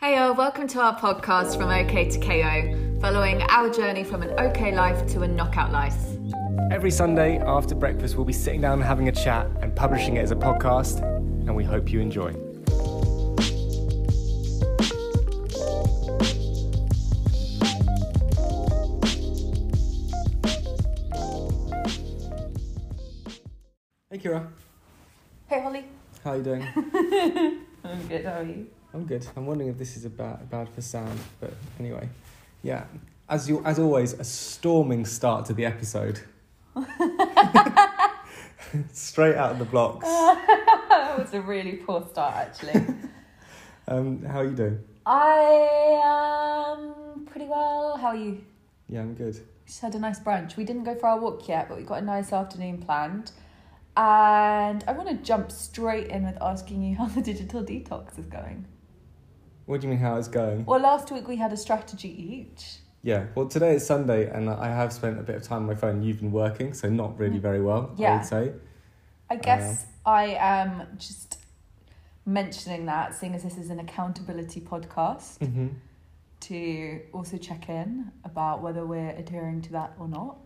Hey, all, welcome to our podcast from OK to KO, following our journey from an OK life to a knockout life. Every Sunday after breakfast, we'll be sitting down and having a chat and publishing it as a podcast, and we hope you enjoy. Hey Kira, Hey, Holly. how are you doing? I'm good, how are you? I'm good. I'm wondering if this is a bad, bad for sound, but anyway, yeah. As you, as always, a storming start to the episode. Straight out of the blocks. that was a really poor start, actually. Um, how are you doing? I am pretty well. How are you? Yeah, I'm good. We Just had a nice brunch. We didn't go for our walk yet, but we got a nice afternoon planned. And I want to jump straight in with asking you how the digital detox is going. What do you mean how it's going? Well, last week we had a strategy each. Yeah, well, today is Sunday, and I have spent a bit of time on my phone. You've been working, so not really very well, I Yeah. would say. I guess I am just mentioning that, seeing as this is an accountability podcast, hmm to also check in about whether we're adhering to that or not.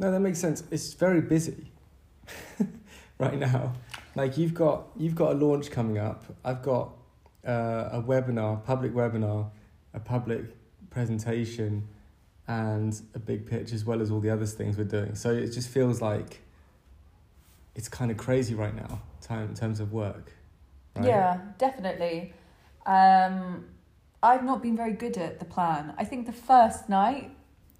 No, that makes sense. It's very busy right now. Like you've got you've got a launch coming up. I've got uh, a webinar, public webinar, a public presentation, and a big pitch, as well as all the other things we're doing. So it just feels like it's kind of crazy right now, time in terms of work. right? Yeah, definitely. Um, I've not been very good at the plan. I think the first night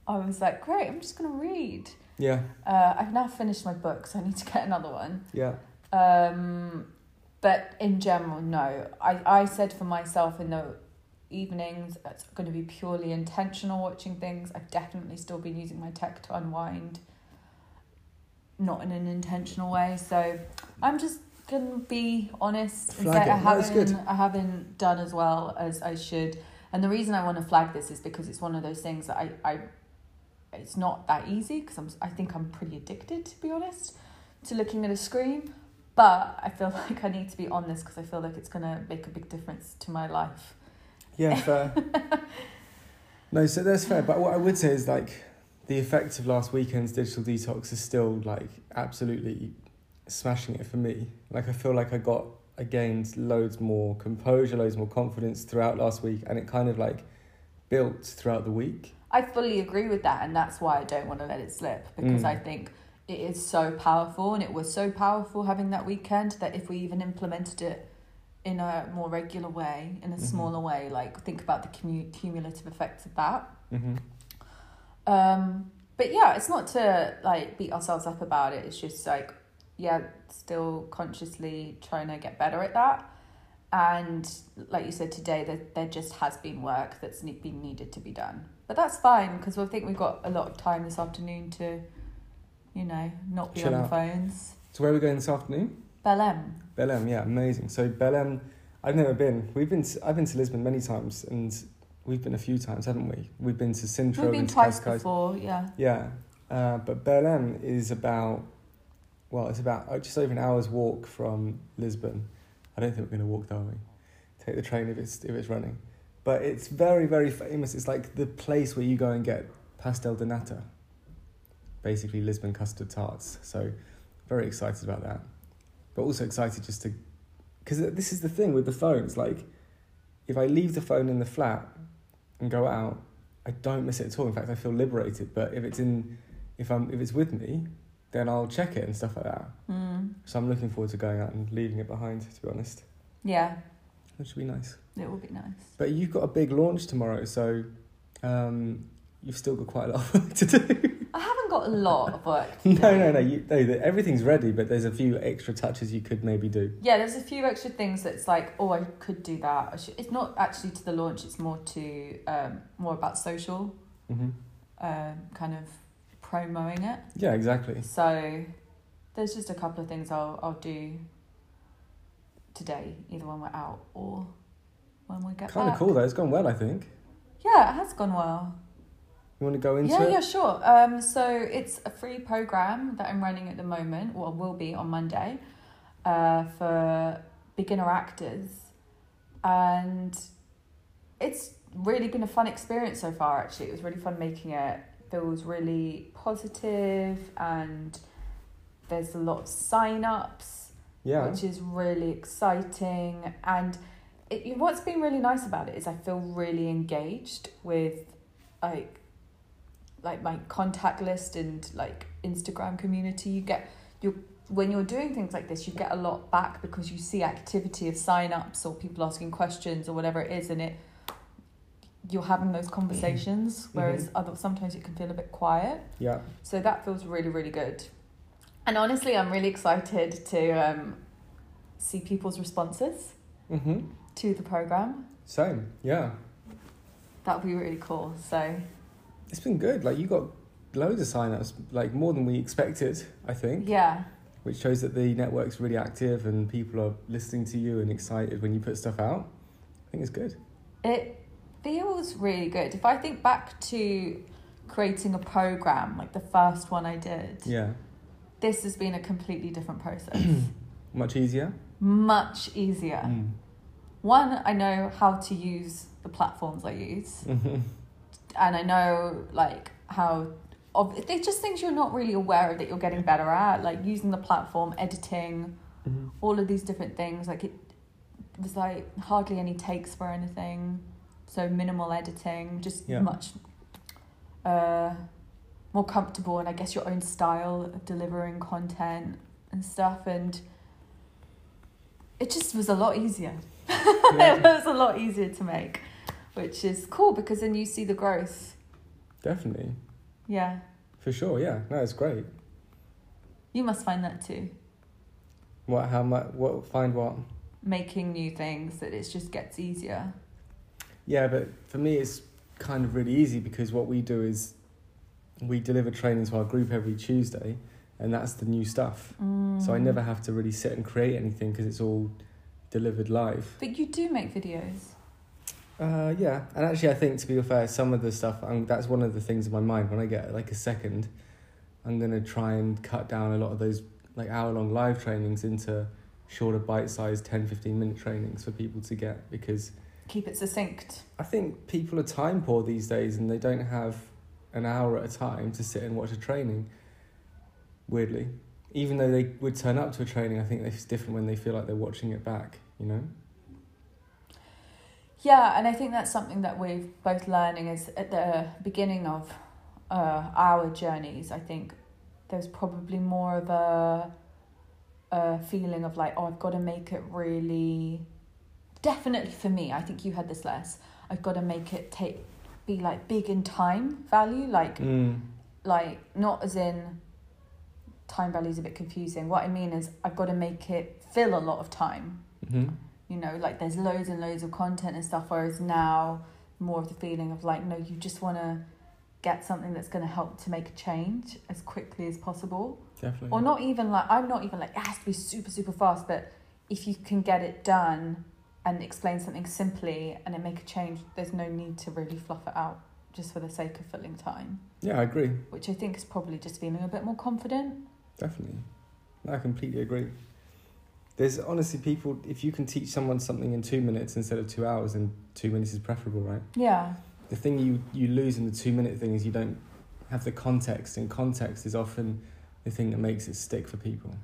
I was like, great, I'm just going to read. Yeah. Uh, I've now finished my book, so I need to get another one. Yeah. Um, but in general, no. I, I said for myself in the evenings, it's going to be purely intentional watching things. I've definitely still been using my tech to unwind, not in an intentional way. So I'm just going to be honest and Flag say it. I haven't, good. I haven't done as well as I should. And the reason I want to flag this is because it's one of those things that I, I it's not that easy because I'm I think I'm pretty addicted to be honest to looking at a screen but I feel like I need to be on this because I feel like it's going to make a big difference to my life. Yeah, fair. no, so that's fair. But what I would say is like the effect of last weekend's digital detox is still like absolutely smashing it for me. Like I feel like I got I gained loads more composure, loads more confidence throughout last week, and it kind of like built throughout the week. I fully agree with that and that's why I don't want to let it slip because Mm. I think it is so powerful and it was so powerful having that weekend that if we even implemented it in a more regular way, in a Mhm. smaller way, like think about the commu- cumulative effects of that. hmm Um, but yeah, it's not to like beat ourselves up about it. It's just like, yeah, still consciously trying to get better at that. And like you said today, there, there just has been work that's ne- been needed to be done. But that's fine because I think we've got a lot of time this afternoon to, you know, not be Chill on the out. phones. So where are we going this afternoon? Belém. Belém, yeah, amazing. So Belém, I've never been. We've been. To, I've been to Lisbon many times, and we've been a few times, haven't we? We've been to Sintra, We've been twice Cascais. before, yeah. Yeah, uh, but Belém is about, well, it's about uh, just over an hour's walk from Lisbon. I don't think we're going to walk though, are we? Take the train if it's if it's running, but it's very very famous. It's like the place where you go and get pastel de nata, basically Lisbon custard tarts. So, very excited about that, but also excited just to, because this is the thing with the phone. It's like, if I leave the phone in the flat and go out, I don't miss it at all. In fact, I feel liberated. But if it's in, if I'm if it's with me, then I'll check it and stuff like that. Mm. So I'm looking forward to going out and leaving it behind. To be honest, Yeah, which should be nice. it will be nice. But you've got a big launch tomorrow, so um, you've still got quite a lot of work to do. Haven't got a lot of work. no, no, no, you, no. the- Everything's ready, but there's a few extra touches you could maybe do. Yeah, there's a few extra things that's like, oh, I could do that. I should, it's not actually to the launch. It's more to um, more about social, hmm um, kind of promoting it. Yeah, exactly. So there's just a couple of things I'll I'll do today, either when we're out or when we get Kind of cool though. It's gone well, I think. Yeah, it has gone well. You want to go into Yeah, it? yeah, sure. Um, so it's a free program that I'm running at the moment, or will be on Monday, uh, for beginner actors, and it's really been a fun experience so far. Actually, it was really fun making it. Feels really positive, and there's a lot of sign-ups, Yeah. which is really exciting. And it, what's been really nice about it is I feel really engaged with like like my contact list and like Instagram community. You get you when you're doing things like this, you get a lot back because you see activity of sign-ups or people asking questions or whatever it is, and it you're having those conversations. Whereas other sometimes it can feel a bit quiet. Yeah. So that feels really, really good. And honestly, I'm really excited to um, see people's responses Mhm. to the program. Same. Yeah. That would be really cool. So It's been good. Like you got loads of sign-ups, like more than we expected. I think. yeah, which shows that the network's really active and people are listening to you and excited when you put stuff out. I think it's good. it feels really good. If I think back to creating a program, like the first one I did, Yeah. this has been a completely different process. Much easier. Much easier. Mm. One, I know how to use the platforms I use. And I know like how of it's just things you're not really aware of that you're getting better at, like using the platform, editing, Mhm. all of these different things. Like it was like hardly any takes for anything, so minimal editing, just Yeah. much uh, more comfortable, and I guess your own style of delivering content and stuff, and it just was a lot easier. it was a lot easier to make, which is cool because then you see the growth. definitely. Yeah, For sure. Yeah. No, it's great. you must find that too. What? How much? What? Find what? Making new things that it just gets easier. Yeah, but for me, it's kind of really easy because what we do is we deliver training to our group every Tuesday, and that's the new stuff. So I Mm. never have to really sit and create anything because it's all delivered live. But you do make videos. Uh, yeah, and actually, I think to be fair, some of the stuff um, that's one of the things in my mind. When I get like a second, I'm gonna try and cut down a lot of those like hour long live trainings into shorter bite sized 10, 15 minute trainings for people to get because Keep it succinct. I think people are time poor these days and they don't have an hour at a time to sit and watch a training. Weirdly, even though they would turn up to a training, I think it's different when they feel like they're watching it back. You know. Yeah, and I think that's something that we're both learning is at the beginning of uh, our journeys. I think there's probably more of a, a feeling of like, oh, I've got to make it really. Definitely for me, I think you had this less. I've got to make it take be like big in time value, like Mm. like not as in time value is a bit confusing. What I mean is I've got to make it fill a lot of time hmm you know like there's loads and loads of content and stuff whereas now more of the feeling of like no you just want to get something that's going to help to make a change as quickly as possible Definitely. or not even like i'm not even like it has to be super super fast but if you can get it done and explain something simply and it make a change there's no need to really fluff it out just for the sake of filling time Yeah, I agree. which i think is probably just feeling a bit more confident Definitely. I completely agree. There's honestly people, if you can teach someone something in two minutes instead of two hours, then two minutes is preferable, right? yeah The thing you, you lose in the two minute thing is you don't have the context, and context is often the thing that makes it stick for people.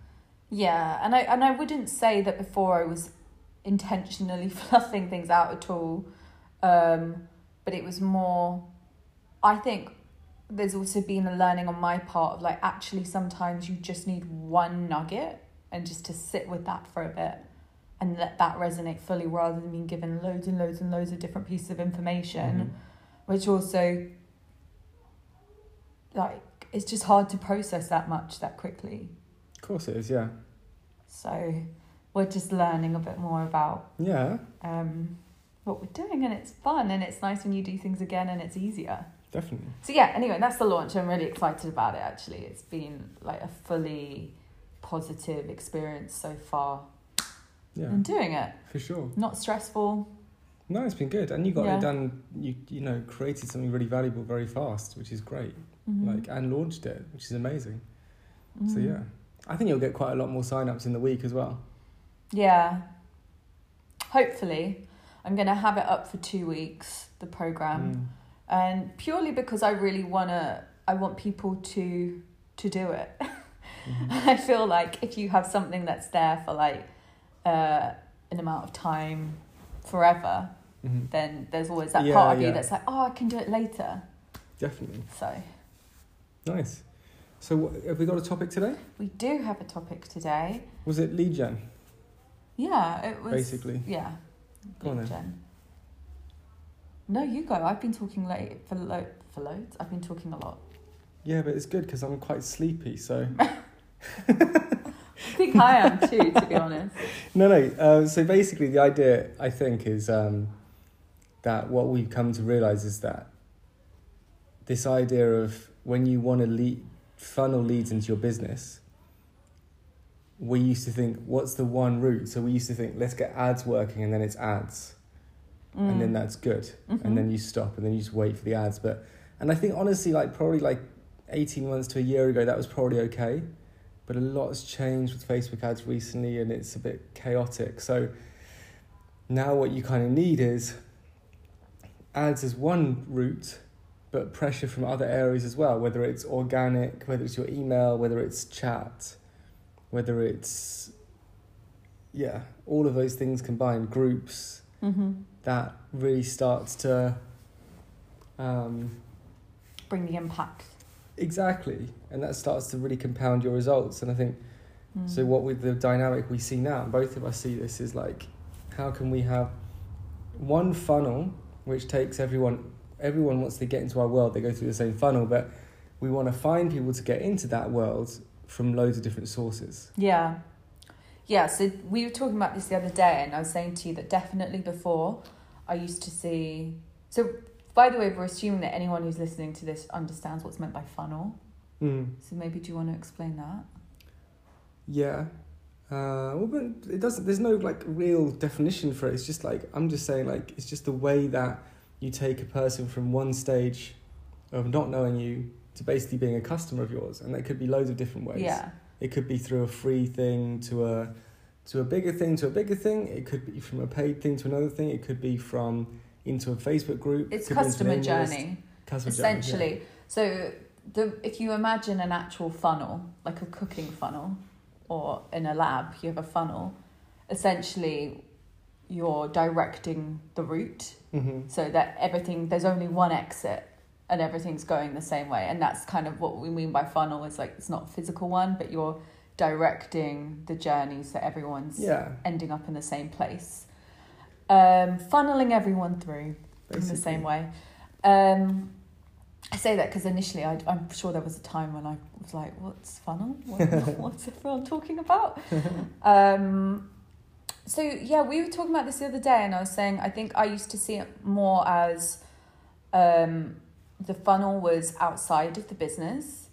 Yeah, and I and I wouldn't say that before I was intentionally fluffing things out at all, um, but it was more. I think there's also been a learning on my part of like actually sometimes you just need one nugget and just to sit with that for a bit and let that resonate fully rather than being given loads and loads and loads of different pieces of information which also like it's just hard to process that much that quickly Of course it is, yeah. so we're just learning a bit more about Yeah, um, what we're doing, and it's fun, and it's nice when you do things again, and it's easier. definitely. So yeah, anyway, that's the launch. I'm really excited about it. Actually, it's been like a fully positive experience so far. Yeah, And doing it, for sure. not stressful. No, it's been good. And you got Yeah. it done, you, you know, created something really valuable very fast, which is great. Mhm. Like, and launched it, which is amazing. So, Mhm. yeah. I think you'll get quite a lot more sign ups in the week as well. Yeah. Hopefully. I'm going to have it up for two weeks, the program. And purely because I really want to, I want people to to do it. Mhm. I feel like if you have something that's there for like uh, an amount of time forever, Mhm. then there's always that Yeah, part of you that's like, oh, I can do it later. Definitely. So Nice. So, what, have we got a topic today? we do have a topic today. Was it lead gen, Yeah, it was basically? Yeah. Go on lead then. gen. No, you go. I've been talking late for lo- for loads. I've been talking a lot. Yeah, but it's good because I'm quite sleepy. So I think I am too, to be honest. no, no. Uh, so basically, the idea I think is um, that what we've come to realize is that this idea of when you want to lead, funnel leads into your business, we used to think, what's the one route? So we used to think, let's get ads working, and then it's ads, and then Mm. that's good, Mhm. and then you stop, and then you just wait for the ads. But and I think honestly, like probably like eighteen months to a year ago, that was probably okay. But a lot has changed with Facebook ads recently, and it's a bit chaotic. So now what you kind of need is ads as one route, but pressure from other areas as well. Whether it's organic, whether it's your email, whether it's chat, whether it's yeah, all of those things combined, groups Mhm. that really starts to um, Bring the impact. Exactly and that starts to really compound your results and i think Mm. so what with the dynamic we see now and both of us see this is like how can we have one funnel which takes everyone everyone wants to get into our world they go through the same funnel but we want to find people to get into that world from loads of different sources Yeah. Yeah, so we were talking about this the other day, and I was saying to you that definitely before I used to see. So, by the way, we're assuming that anyone who's listening to this understands what's meant by funnel. mm. So, maybe do you want to explain that? Yeah. Uh, well, but it doesn't. There's no like real definition for it. It's just like I'm just saying like it's just the way that you take a person from one stage of not knowing you to basically being a customer of yours, and that could be loads of different ways. Yeah. It could be through a free thing to a to a bigger thing to a bigger thing. It could be from a paid thing to another thing. It could be from into a Facebook group. It's It could be into customer an email list. journey, Customer journey, yeah. essentially. So, the if you imagine an actual funnel, like a cooking funnel, or in a lab, you have a funnel, essentially you're directing the route Mhm. so that everything there's only one exit and everything's going the same way and that's kind of what we mean by funnel is like it's not a physical one but you're directing the journey so everyone's Yeah. ending up in the same place um, funneling everyone through in the same way. Um, I say that because initially I, I'm sure there was a time when I was like what's funnel? What, what's everyone talking about? Um, so yeah, we were talking about this the other day, and I was saying I think I used to see it more as um, the funnel was outside of the business,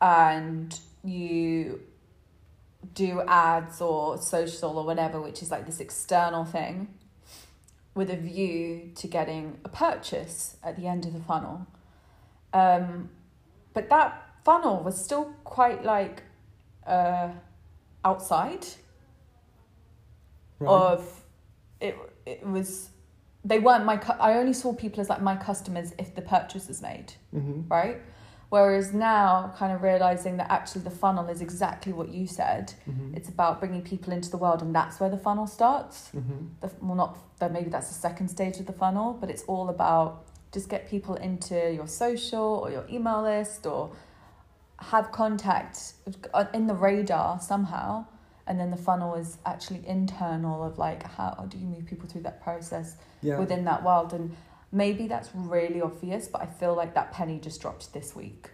and you do ads or social or whatever, which is like this external thing, with a view to getting a purchase at the end of the funnel. Um, but that funnel was still quite like uh, outside Right. of it it was they weren't my I only saw people as like my customers if the purchase was made Mhm. right whereas now kind of realizing that actually the funnel is exactly what you said Mhm. it's about bringing people into the world and that's where the funnel starts Mhm. the, well not maybe that's the second stage of the funnel but it's all about just get people into your social or your email list or have contact in the radar somehow and then the funnel is actually internal of like how do you move people through that process Yeah. within that world and maybe that's really obvious but i feel like that penny just dropped this week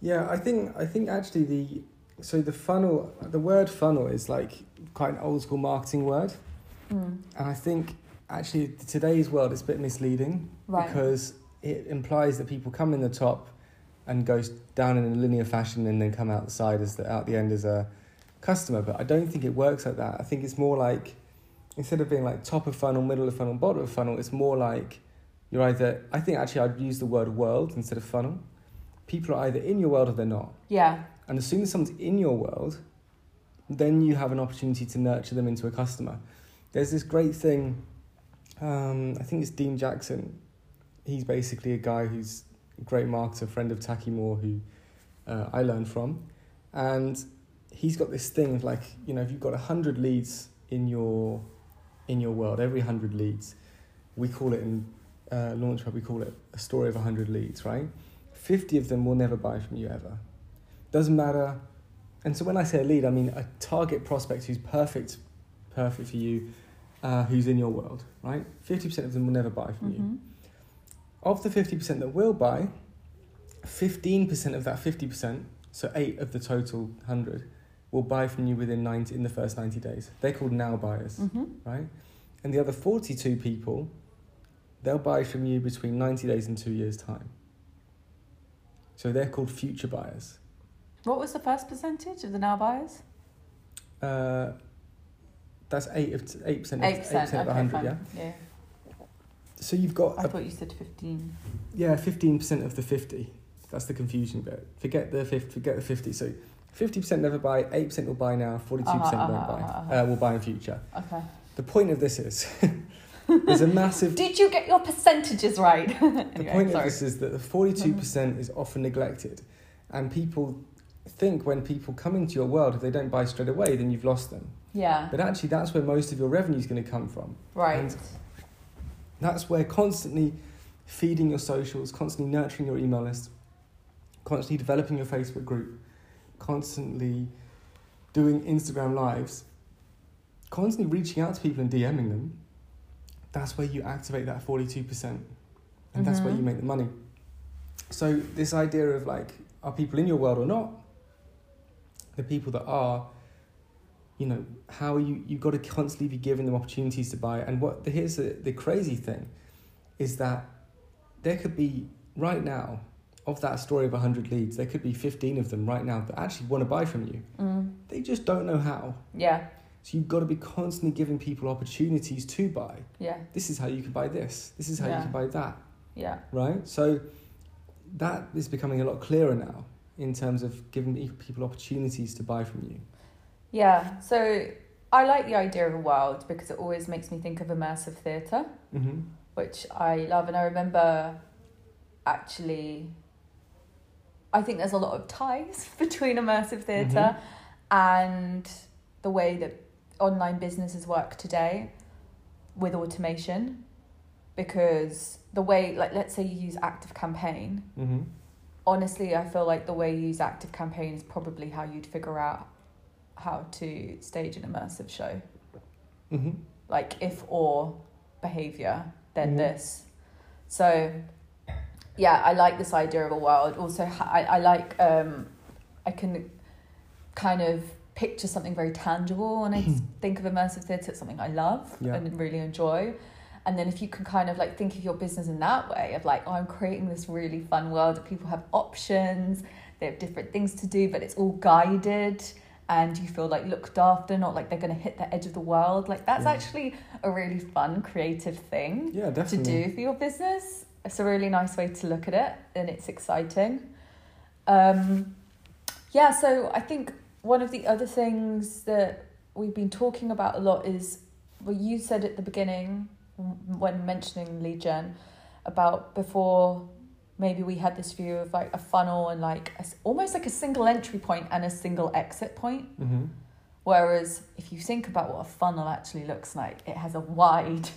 Yeah, I think I think actually the so the funnel the word funnel is like quite an old school marketing word, mm. and I think actually today's world is a bit misleading right because it implies that people come in the top and goes down in a linear fashion and then come out the side as the out the end as a customer. But I don't think it works like that. I think it's more like instead of being like top of funnel, middle of funnel, bottom of funnel, it's more like you're either. I think actually I'd use the word world instead of funnel. People are either in your world or they're not. yeah And as soon as someone's in your world, then you have an opportunity to nurture them into a customer. There's this great thing um, I think it's Dean Jackson. He's basically a guy who's a great marketer, friend of Taki Moore, who uh, I learned from, and he's got this thing of like you know if you've got hundred leads in your in your world, every hundred leads, we call it in uh, Launchpad we call it a story of hundred leads, right? Fifty of them will never buy from you ever. Doesn't matter. And so when I say a lead, I mean a target prospect who's perfect, perfect for you, uh, who's in your world, right? Fifty percent of them will never buy from you. Mhm. Of the fifty percent that will buy, fifteen percent of that fifty percent, so eight of the total hundred, will buy from you within ninety in the first ninety days. They're called now buyers, Mhm. right? And the other forty-two people, they'll buy from you between ninety days and two years' time. So they're called future buyers. What was the first percentage of the now buyers? Uh, that's eight of eight percent. Eight percent. of Okay, hundred. Yeah. yeah. So you've got I a thought you said fifteen. Yeah, fifteen percent of the fifty. That's the confusing bit. Forget the fifty. Forget the fifty. So fifty percent never buy. Eight percent will buy now. Forty-two percent Uh-huh, won't uh-huh, buy. uh-huh. Uh, will buy in future. Okay. The point of this is there's a massive. Did you get your percentages right? the anyway, point of this is that the forty-two mm-hmm. percent is often neglected, and people think when people come into your world, if they don't buy straight away, then you've lost them. Yeah. But actually, that's where most of your revenue is going to come from. Right. and- That's where constantly feeding your socials, constantly nurturing your email list, constantly developing your Facebook group, constantly doing Instagram lives, constantly reaching out to people and DMing them. That's where you activate that 42%. And that's where you make the money. So, this idea of like, are people in your world or not? The people that are, you know, how you, you've got to constantly be giving them opportunities to buy. And what here's the, the crazy thing is that there could be right now, of that story of 100 leads, there could be 15 of them right now that actually want to buy from you. Mm. They just don't know how. Yeah. So you've got to be constantly giving people opportunities to buy. Yeah. This is how you can buy this. This is how Yeah. you can buy that. Yeah. Right? So that is becoming a lot clearer now in terms of giving people opportunities to buy from you. Yeah. So I like the idea of a world because it always makes me think of immersive theatre, Mm-hmm. which I love. And I remember actually, I think there's a lot of ties between immersive theatre and the way that online businesses work today with automation. Because the way, like, let's say you use Active Campaign, Mm-hmm. honestly, I feel like the way you use Active Campaign is probably how you'd figure out how to stage an immersive show. Mm-hmm. Like if or behavior, then Mhm. this. So, yeah, I like this idea of a world. Also, I, I like, um, I can kind of picture something very tangible when I think of immersive theatre. It's something I love Yeah. and really enjoy. And then if you can kind of like think of your business in that way of like, oh, I'm creating this really fun world that people have options, they have different things to do, but it's all guided and you feel like looked after, not like they're going to hit the edge of the world. Like that's Yeah. actually a really fun, creative thing Yeah, to do for your business. It's a really nice way to look at it and it's exciting. Um, yeah, so I think one of the other things that we've been talking about a lot is well, you said at the beginning when mentioning lead gen about before maybe we had this view of like a funnel and like a almost like a single entry point and a single exit point. Mm-hmm. Whereas if you think about what a funnel actually looks like, it has a wide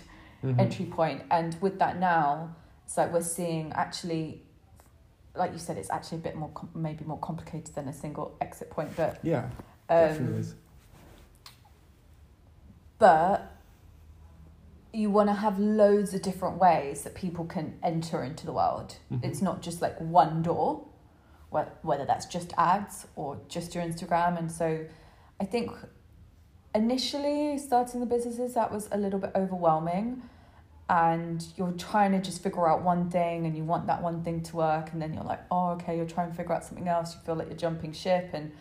Mm-hmm. entry point and with that now it's like we're seeing actually like you said it's actually a bit more com- maybe more complicated than a single exit point but Yeah, definitely um, is. but you want to have loads of different ways that people can enter into the world Mhm. it's not just like one door wh- whether that's just ads or just your instagram and so i think initially starting the businesses that was a little bit overwhelming and you're trying to just figure out one thing and you want that one thing to work and then you're like oh okay you're trying to figure out something else you feel like you're jumping ship and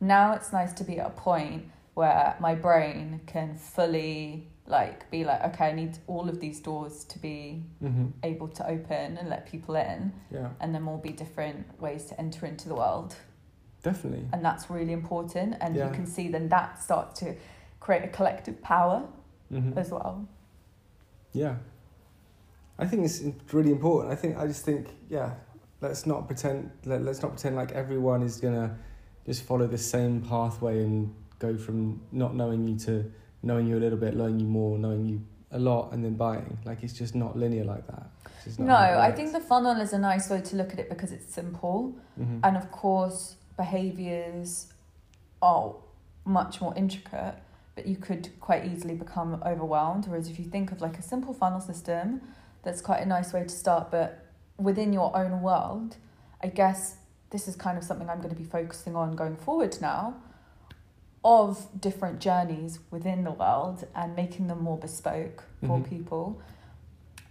now it's nice to be at a point where my brain can fully like be like okay i need all of these doors to be Mm-hmm. able to open and let people in Yeah, and there will be different ways to enter into the world definitely. and that's really important and Yeah. you can see then that starts to create a collective power Mm-hmm. as well Yeah, I think it's really important. I think I just think yeah, let's not pretend let, let's not pretend like everyone is gonna just follow the same pathway and go from not knowing you to knowing you a little bit, learning you more, knowing you a lot, and then buying. Like it's just not linear like that. It's just not No, I think the funnel is a nice way to look at it because it's simple. Mhm. And of course, behaviors are much more intricate, but you could quite easily become overwhelmed. Whereas if you think of like a simple funnel system, that's quite a nice way to start. But within your own world, I guess this is kind of something I'm going to be focusing on going forward now of different journeys within the world and making them more bespoke for Mhm. people.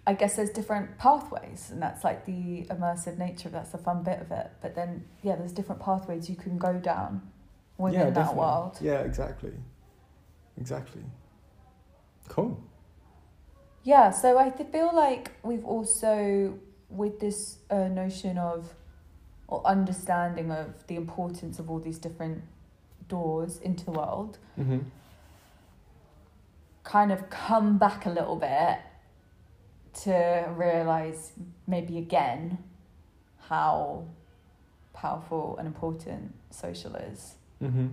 I guess there's different pathways, and that's like the immersive nature. Of that's the fun bit of it. But then, yeah, there's different pathways you can go down within yeah, that world. Yeah, exactly. Exactly. Cool. Yeah, so I feel like we've also, with this uh, notion of or understanding of the importance of all these different doors into the world, hmm kind of come back a little bit to realize maybe again how powerful and important social is. hmm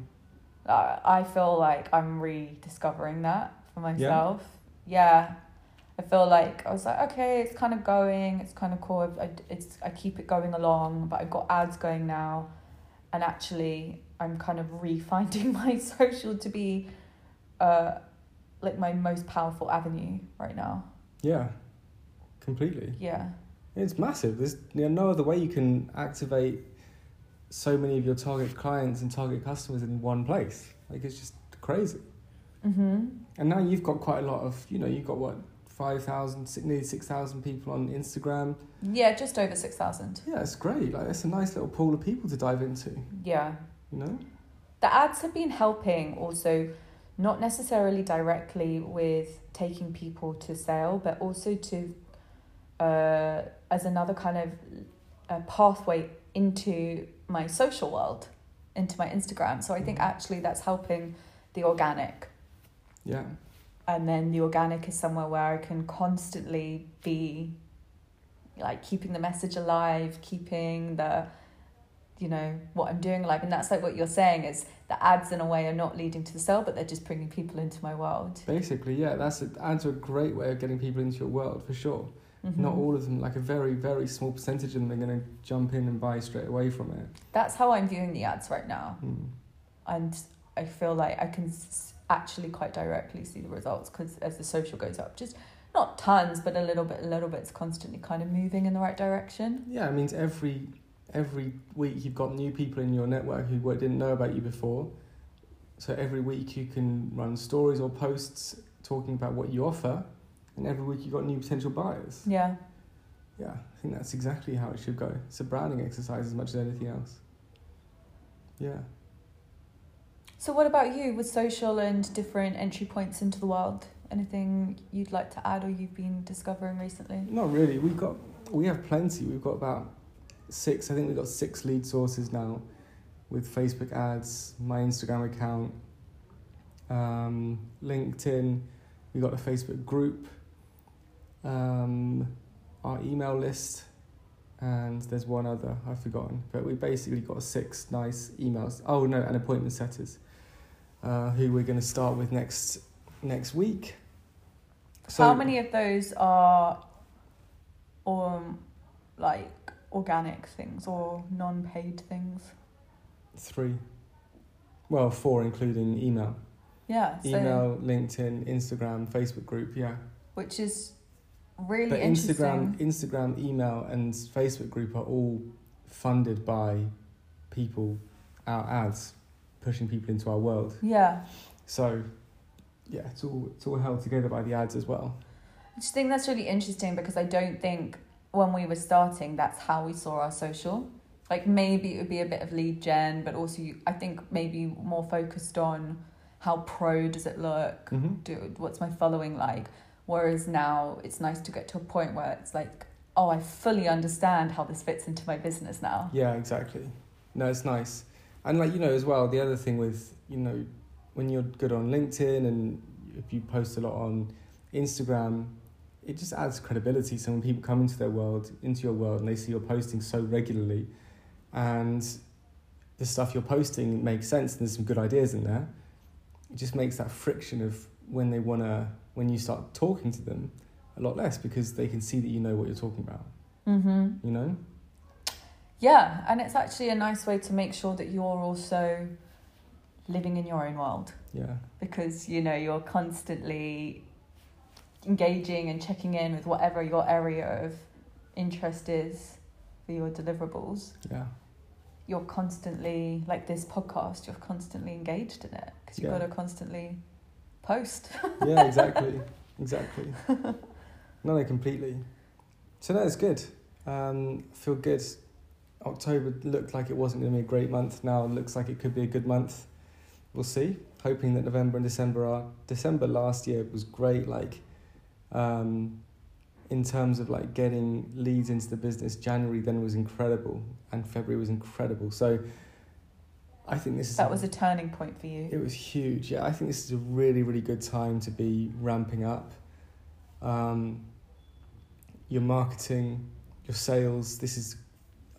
I I feel like I'm rediscovering that for myself. Yeah. I feel like I was like, okay, it's kind of going, it's kind of cool. I, it's I keep it going along, but I've got ads going now, and actually, I'm kind of refinding my social to be, uh, like my most powerful avenue right now. Yeah. Completely. Yeah. It's massive. There's you know, no other way you can activate so many of your target clients and target customers in one place. Like it's just crazy. Mm-hmm. And now you've got quite a lot of, you know, you've got what, 5,000, si- nearly 6,000 people on Instagram. Yeah, just over six thousand. Yeah, it's great. Like, it's a nice little pool of people to dive into, Yeah. you know? the ads have been helping also not necessarily directly with taking people to sale but also to uh, as another kind of uh, pathway into my social world into my instagram. So i think mm. actually that's helping the organic. Yeah. and then the organic is somewhere where i can constantly be like keeping the message alive keeping the you know what i'm doing alive. And that's like what you're saying is the ads in a way are not leading to the sale but they're just bringing people into my world. Basically, yeah, that's a, ads are a great way of getting people into your world for sure. Mhm. Not all of them, like a very, very small percentage of them are going to jump in and buy straight away from it. that's how i'm viewing the ads right now Mm. and i feel like i can actually quite directly see the results because as the social goes up just not tons but a little bit a little bit it's constantly kind of moving in the right direction Yeah, it means every every week you've got new people in your network who didn't know about you before. So every week you can run stories or posts talking about what you offer, and every week you've got new potential buyers. yeah Yeah, I think that's exactly how it should go. It's a branding exercise as much as anything else. Yeah. So, what about you with social and different entry points into the world? Anything you'd like to add or you've been discovering recently? Not really. We've got we have plenty. We've got about six. I think we've got six lead sources now, with Facebook ads, my Instagram account, um, LinkedIn. we've got a Facebook group, um, our email list, and there's one other I've forgotten. But we basically got six nice emails. Oh no, and appointment setters, uh, who we're going to start with next next week. So, How many of those are um, like organic things or non paid things? Three. Well, four, including email. Yeah, so, Email, LinkedIn, Instagram, Facebook group, yeah. which is really But interesting. Instagram, Instagram, email, and Facebook group are all funded by people, our ads, pushing people into our world. Yeah, So, yeah, it's all it's all held together by the ads as well. I just think that's really interesting because I don't think when we were starting that's how we saw our social. Like maybe it would be a bit of lead gen, but also you, I think maybe more focused on how pro does it look, Mm-hmm. do what's my following like. Whereas now it's nice to get to a point where it's like, oh, I fully understand how this fits into my business now. Yeah, exactly. No, it's nice. And like, you know, as well, the other thing with, you know, when you're good on LinkedIn and if you post a lot on Instagram, it just adds credibility. So when people come into their world, into your world, and they see you're posting so regularly, and the stuff you're posting makes sense, and there's some good ideas in there. It just makes that friction of when they wanna, when you start talking to them, a lot less because they can see that you know what you're talking about. Mm-hmm. You know. Yeah, and it's actually a nice way to make sure that you're also living in your own world Yeah. because you know you're constantly engaging and checking in with whatever your area of interest is for your deliverables. Yeah. You're constantly like this podcast. You're constantly engaged in it because you've Yeah. got to constantly post. Yeah. Exactly. exactly. No, no, completely. So no, it's good. Um, feel good. October looked like it wasn't going to be a great month. Now it looks like it could be a good month. We'll see. Hoping that November and December are. December last year was great. Like, um, in terms of like getting leads into the business. January then was incredible, and February was incredible. So, I think this is that was a turning point for you. it was huge. Yeah, I think this is a really, really good time to be ramping up. Um, your marketing, your sales. This is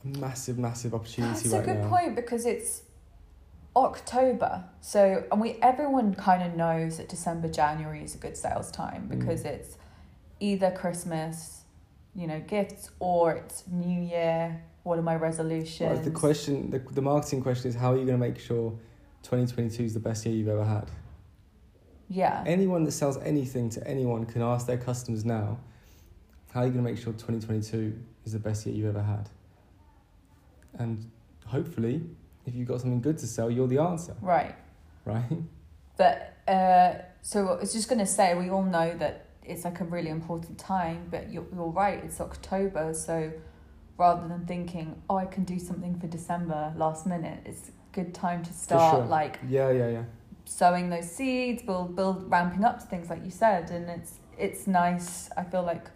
a massive, massive opportunity That's right a good now. point because it's October. So and we everyone kind of knows that December, January is a good sales time Mm. because it's either Christmas, you know, gifts or it's New Year. What are my resolutions? Well, the question, the, the marketing question is, how are you going to make sure 2022 is the best year you've ever had? Yeah. Anyone that sells anything to anyone can ask their customers now, how are you going to make sure 2022 is the best year you've ever had? And hopefully, if you've got something good to sell, you're the answer, Right. right? But uh, so I was just going to say, we all know that it's like a really important time, but you're, you're right, it's October. So rather than thinking, oh, I can do something for December last minute, it's a good time to start sure. like Yeah, yeah, yeah. sowing those seeds, build, build, ramping up to things like you said. And it's, it's nice. I feel like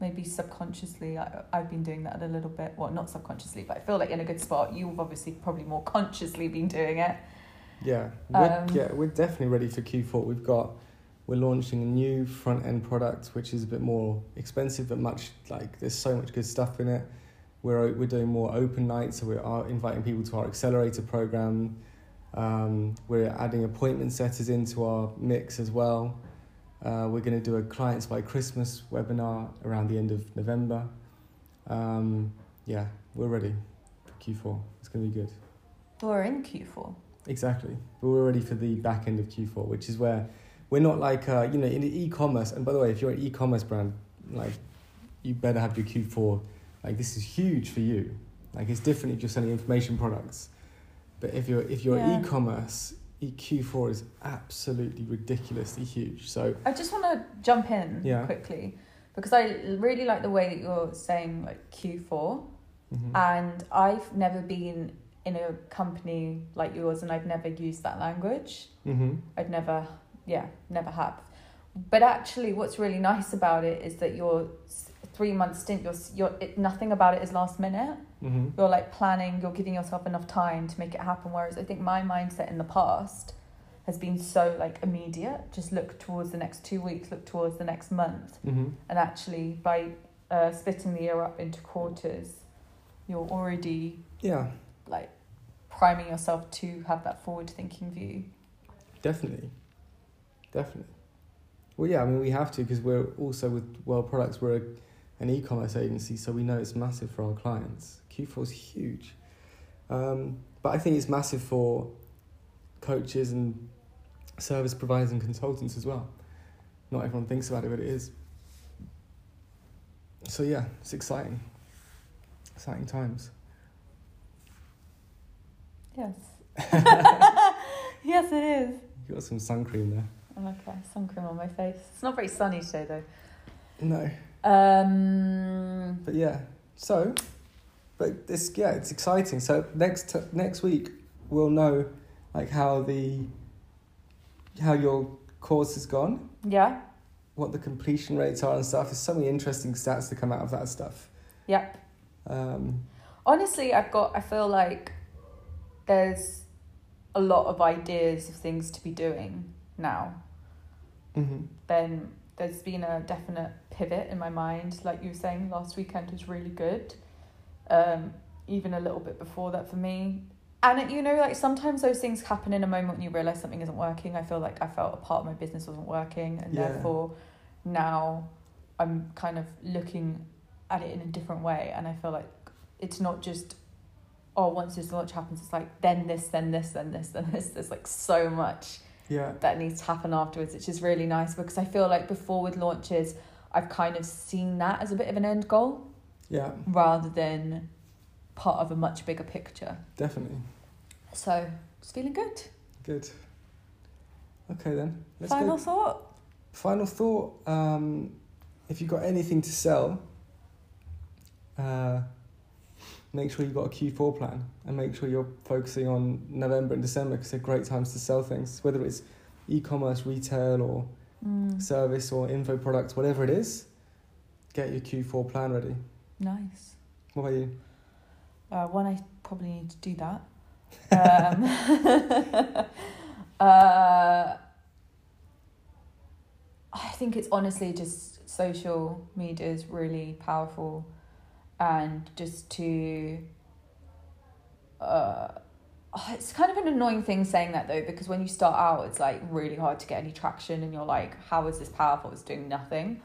maybe subconsciously I, I've been doing that a little bit. Well, not subconsciously, but I feel like in a good spot. You've obviously probably more consciously been doing it. Yeah, we're, Um, yeah, we're definitely ready for Q4. We've got, we're launching a new front end product, which is a bit more expensive, but much like there's so much good stuff in it. We're we're doing more open nights, so we are inviting people to our accelerator program. Um, we're adding appointment setters into our mix as well. Uh, we're going to do a clients by Christmas webinar around the end of November. Um, yeah, we're ready for Q4. It's going to be good. We're in Q4. Exactly. But we're ready for the back end of Q4, which is where we're not like, uh, you know, in e-commerce. And by the way, if you're an e-commerce brand, like, you better have your Q4. Like, this is huge for you. Like, it's different if you're selling information products. But if you're if you're Yeah. e-commerce, e- Q4 is absolutely ridiculously huge. So I just want to jump in Yeah. quickly because I really like the way that you're saying like Q4, mhm. and I've never been in a company like yours, and I've never used that language. Mhm. I've never, yeah, never have. But actually, what's really nice about it is that your three month stint, you're, you're it, nothing about it is last minute. Mhm. You're like planning, you're giving yourself enough time to make it happen. Whereas I think my mindset in the past has been so like immediate. Just look towards the next two weeks, look towards the next month, Mhm. and actually by uh, splitting the year up into quarters, you're already Yeah, like priming yourself to have that forward thinking view. definitely, definitely. Well, yeah, I mean, we have to because we're also with World Products. We're a, an e-commerce agency, so we know it's massive for our clients. Q4 is huge, um, but I think it's massive for coaches and service providers and consultants as well. Not everyone thinks about it, but it is. So yeah, it's exciting. Exciting times. Yes. yes, it is. You got some sun cream there. Okay, sun cream on my face. It's not very sunny today though. No. Um, But yeah, so, but this yeah, it's exciting. So next next week we'll know like how the how your course has gone, yeah, what the completion rates are and stuff. There's so many interesting stats to come out of that stuff. Yep. Um, Honestly, I've got. I feel like there's a lot of ideas of things to be doing now. mhm. Then there's been a definite pivot in my mind. Like you were saying, last weekend was really good. Um, even a little bit before that for me. And you know, like sometimes those things happen in a moment when you realize something isn't working. I feel like I felt a part of my business wasn't working, and Yeah. therefore now I'm kind of looking at it in a different way. And I feel like it's not just oh, once this launch happens, it's like then this, then this, then this, then this. There's like so much Yeah. that needs to happen afterwards, which is really nice because I feel like before with launches, I've kind of seen that as a bit of an end goal Yeah. rather than part of a much bigger picture. Definitely. So it's feeling good. Good. Okay then. Let's Final go. thought. Final thought. Um, if you've got anything to sell, uh, make sure you've got a Q4 plan and make sure you're focusing on November and December because they're great times to sell things, whether it's e-commerce, retail, or Mm, service or info products, whatever it is. Get your Q4 plan ready. nice. What about you? Uh, one, I probably need to do that. Um, uh, I think it's honestly just social media is really powerful, and just to. Uh, oh, it's kind of an annoying thing saying that though, because when you start out, it's like really hard to get any traction, and you're like, "How is this powerful? It's doing nothing."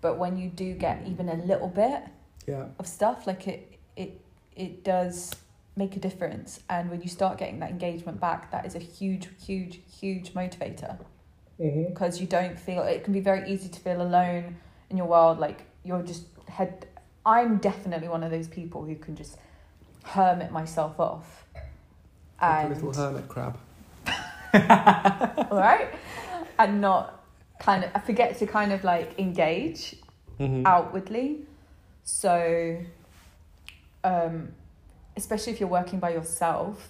But when you do get even a little bit, Yeah. of stuff like it it it does make a difference and when you start getting that engagement back that is a huge huge huge motivator Mm-hmm. because you don't feel it can be very easy to feel alone in your world like you're just head i'm definitely one of those people who can just hermit myself off Like a little hermit crab. all right and not kind of i forget to kind of like engage Mm-hmm. outwardly. So, um, especially if you're working by yourself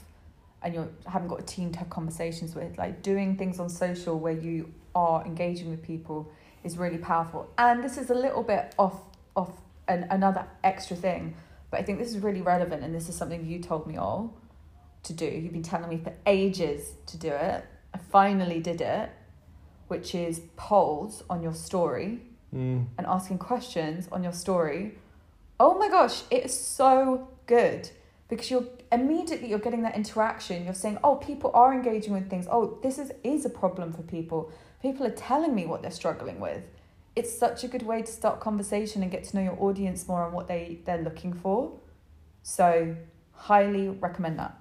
and you haven't got a team to have conversations with, like doing things on social where you are engaging with people is really powerful. And this is a little bit off off an, another extra thing, but I think this is really relevant, and this is something you told me all to do. You've been telling me for ages to do it. I finally did it, which is polls on your story Mm. and asking questions on your story, oh my gosh, it is so good because you're immediately you're getting that interaction. You're saying, oh, people are engaging with things. Oh, this is is a problem for people. People are telling me what they're struggling with. It's such a good way to start conversation and get to know your audience more and what they they're looking for. So, highly recommend that.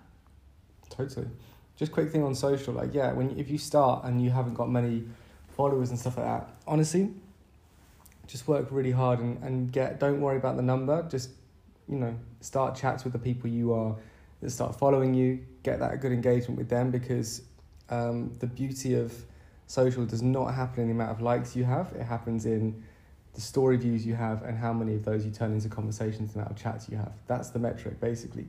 Totally. Just quick thing on social, like yeah, when if you start and you haven't got many followers and stuff like that, honestly, just work really hard and, and get. Don't worry about the number. Just you know, start chats with the people you are that start following you. Get that good engagement with them because um, the beauty of social does not happen in the amount of likes you have. It happens in the story views you have and how many of those you turn into conversations, the amount of chats you have. That's the metric basically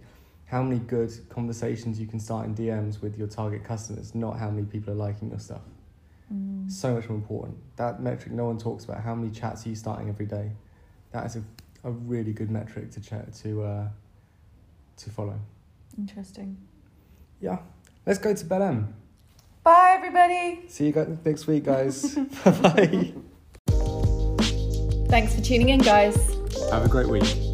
how many good conversations you can start in DMs with your target customers, not how many people are liking your stuff. Mm. So much more important. That metric no one talks about. How many chats are you starting every day? That is a, a really good metric to chat to uh, to follow. Interesting. Yeah, let's go to Belém. Bye, everybody. See you guys next week, guys. bye bye. Thanks for tuning in, guys. Have a great week.